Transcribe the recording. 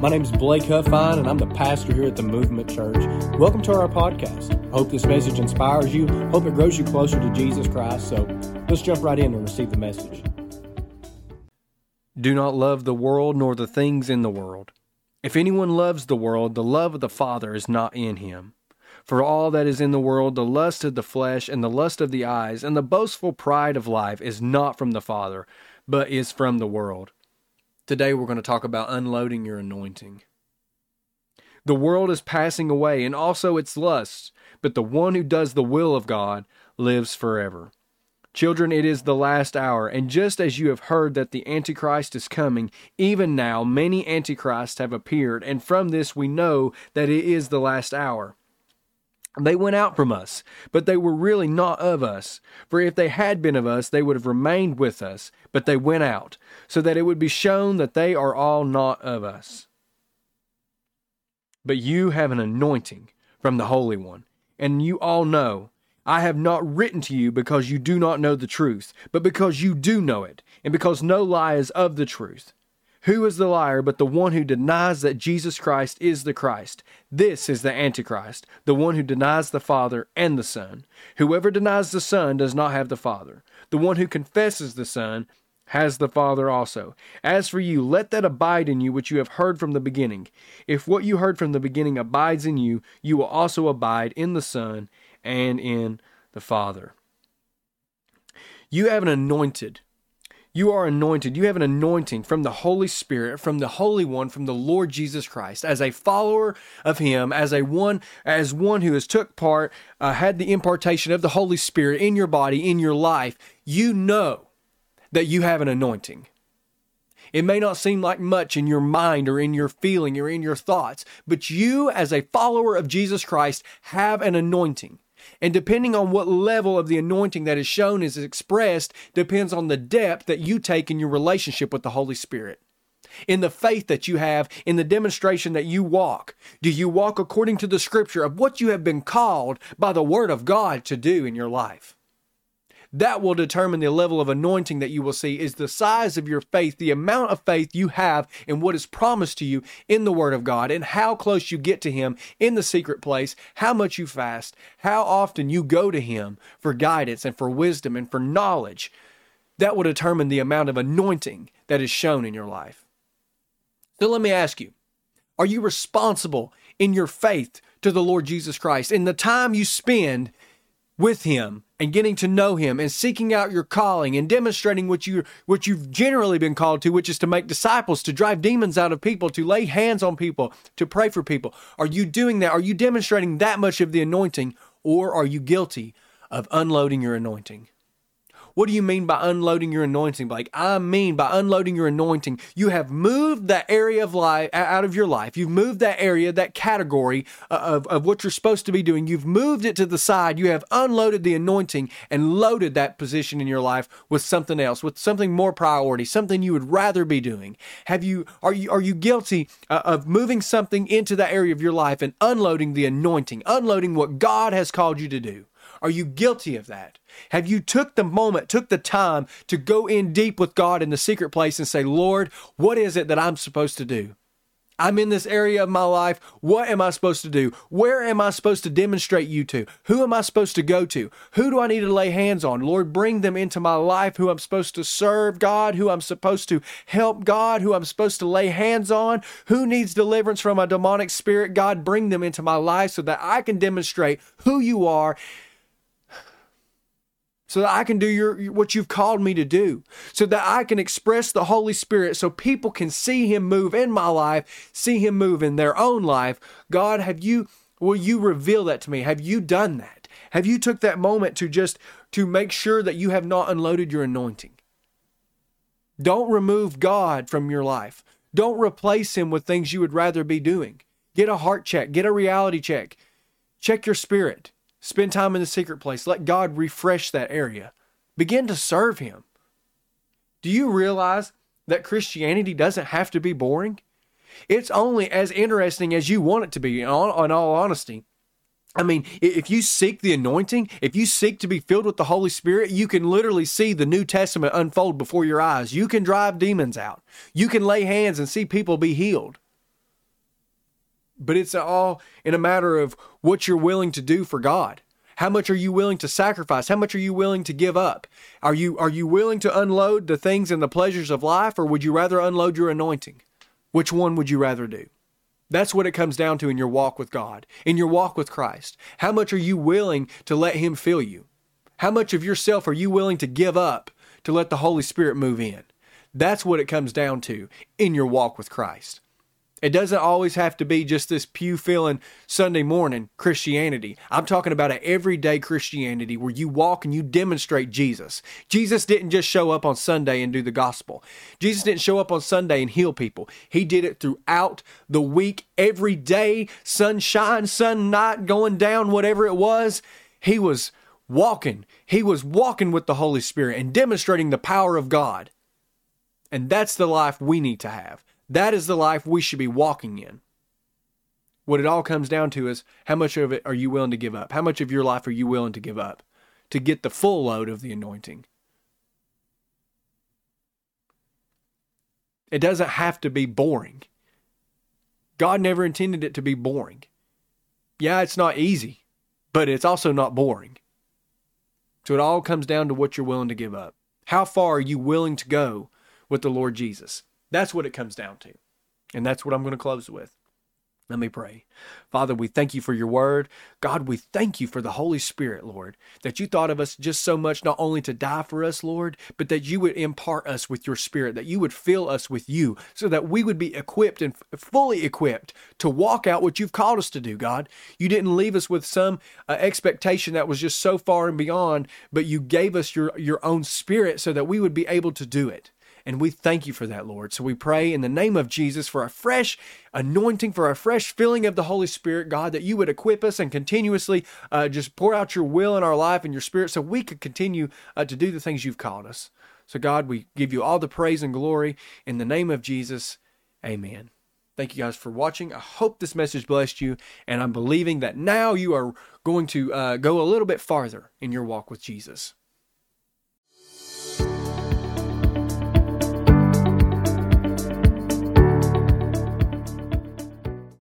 My name is Blake Huffine, and I'm the pastor here at the Movement Church. Welcome to our podcast. I hope this message inspires you, hope it grows you closer to Jesus Christ. So let's jump right in and receive the message. Do not love the world nor the things in the world. If anyone loves the world, the love of the Father is not in him. For all that is in the world, the lust of the flesh, and the lust of the eyes, and the boastful pride of life is not from the Father, but is from the world. Today we're going to talk about unloading your anointing. The world is passing away and also its lusts, but the one who does the will of God lives forever. Children, it is the last hour, and just as you have heard that the Antichrist is coming, even now many Antichrists have appeared, and from this we know that it is the last hour. They went out from us, but they were really not of us. For if they had been of us, they would have remained with us, but they went out, so that it would be shown that they are all not of us. But you have an anointing from the Holy One, and you all know. I have not written to you because you do not know the truth, but because you do know it, and because no lie is of the truth. Who is the liar but the one who denies that Jesus Christ is the Christ? This is the Antichrist, the one who denies the Father and the Son. Whoever denies the Son does not have the Father. The one who confesses the Son has the Father also. As for you, let that abide in you which you have heard from the beginning. If what you heard from the beginning abides in you, you will also abide in the Son and in the Father. You have an anointed you are anointed. You have an anointing from the Holy Spirit, from the Holy One, from the Lord Jesus Christ. As a follower of Him, as a one, as one who has took part, uh, had the impartation of the Holy Spirit in your body, in your life, you know that you have an anointing. It may not seem like much in your mind or in your feeling or in your thoughts, but you, as a follower of Jesus Christ, have an anointing. And depending on what level of the anointing that is shown is expressed, depends on the depth that you take in your relationship with the Holy Spirit. In the faith that you have, in the demonstration that you walk, do you walk according to the scripture of what you have been called by the Word of God to do in your life? That will determine the level of anointing that you will see is the size of your faith, the amount of faith you have in what is promised to you in the Word of God, and how close you get to Him in the secret place, how much you fast, how often you go to Him for guidance and for wisdom and for knowledge. That will determine the amount of anointing that is shown in your life. So let me ask you are you responsible in your faith to the Lord Jesus Christ in the time you spend with him and getting to know him and seeking out your calling and demonstrating what you what you've generally been called to which is to make disciples to drive demons out of people to lay hands on people to pray for people. Are you doing that? Are you demonstrating that much of the anointing or are you guilty of unloading your anointing what do you mean by unloading your anointing, Blake? I mean by unloading your anointing, you have moved that area of life out of your life. You've moved that area, that category uh, of, of what you're supposed to be doing. You've moved it to the side. You have unloaded the anointing and loaded that position in your life with something else, with something more priority, something you would rather be doing. Have you are you are you guilty uh, of moving something into that area of your life and unloading the anointing, unloading what God has called you to do? Are you guilty of that? Have you took the moment, took the time to go in deep with God in the secret place and say, Lord, what is it that I'm supposed to do? I'm in this area of my life. What am I supposed to do? Where am I supposed to demonstrate you to? Who am I supposed to go to? Who do I need to lay hands on? Lord, bring them into my life. Who I'm supposed to serve God, who I'm supposed to help God, who I'm supposed to lay hands on, who needs deliverance from a demonic spirit. God, bring them into my life so that I can demonstrate who you are so that I can do your what you've called me to do, so that I can express the Holy Spirit so people can see him move in my life, see him move in their own life. God, have you will you reveal that to me? Have you done that? Have you took that moment to just to make sure that you have not unloaded your anointing? Don't remove God from your life. Don't replace him with things you would rather be doing. Get a heart check, get a reality check. Check your spirit. Spend time in the secret place. Let God refresh that area. Begin to serve Him. Do you realize that Christianity doesn't have to be boring? It's only as interesting as you want it to be, in all, in all honesty. I mean, if you seek the anointing, if you seek to be filled with the Holy Spirit, you can literally see the New Testament unfold before your eyes. You can drive demons out. You can lay hands and see people be healed. But it's all in a matter of what you're willing to do for God. How much are you willing to sacrifice? How much are you willing to give up? Are you are you willing to unload the things and the pleasures of life or would you rather unload your anointing? Which one would you rather do? That's what it comes down to in your walk with God, in your walk with Christ. How much are you willing to let him fill you? How much of yourself are you willing to give up to let the Holy Spirit move in? That's what it comes down to in your walk with Christ. It doesn't always have to be just this pew filling Sunday morning Christianity. I'm talking about an everyday Christianity where you walk and you demonstrate Jesus. Jesus didn't just show up on Sunday and do the gospel. Jesus didn't show up on Sunday and heal people. He did it throughout the week, every day, sunshine, sun night, going down, whatever it was. He was walking. He was walking with the Holy Spirit and demonstrating the power of God. And that's the life we need to have. That is the life we should be walking in. What it all comes down to is how much of it are you willing to give up? How much of your life are you willing to give up to get the full load of the anointing? It doesn't have to be boring. God never intended it to be boring. Yeah, it's not easy, but it's also not boring. So it all comes down to what you're willing to give up. How far are you willing to go with the Lord Jesus? That's what it comes down to. And that's what I'm going to close with. Let me pray. Father, we thank you for your word. God, we thank you for the Holy Spirit, Lord, that you thought of us just so much, not only to die for us, Lord, but that you would impart us with your spirit, that you would fill us with you, so that we would be equipped and fully equipped to walk out what you've called us to do, God. You didn't leave us with some uh, expectation that was just so far and beyond, but you gave us your, your own spirit so that we would be able to do it. And we thank you for that, Lord. So we pray in the name of Jesus for a fresh anointing, for a fresh filling of the Holy Spirit, God, that you would equip us and continuously uh, just pour out your will in our life and your spirit so we could continue uh, to do the things you've called us. So, God, we give you all the praise and glory in the name of Jesus. Amen. Thank you guys for watching. I hope this message blessed you, and I'm believing that now you are going to uh, go a little bit farther in your walk with Jesus.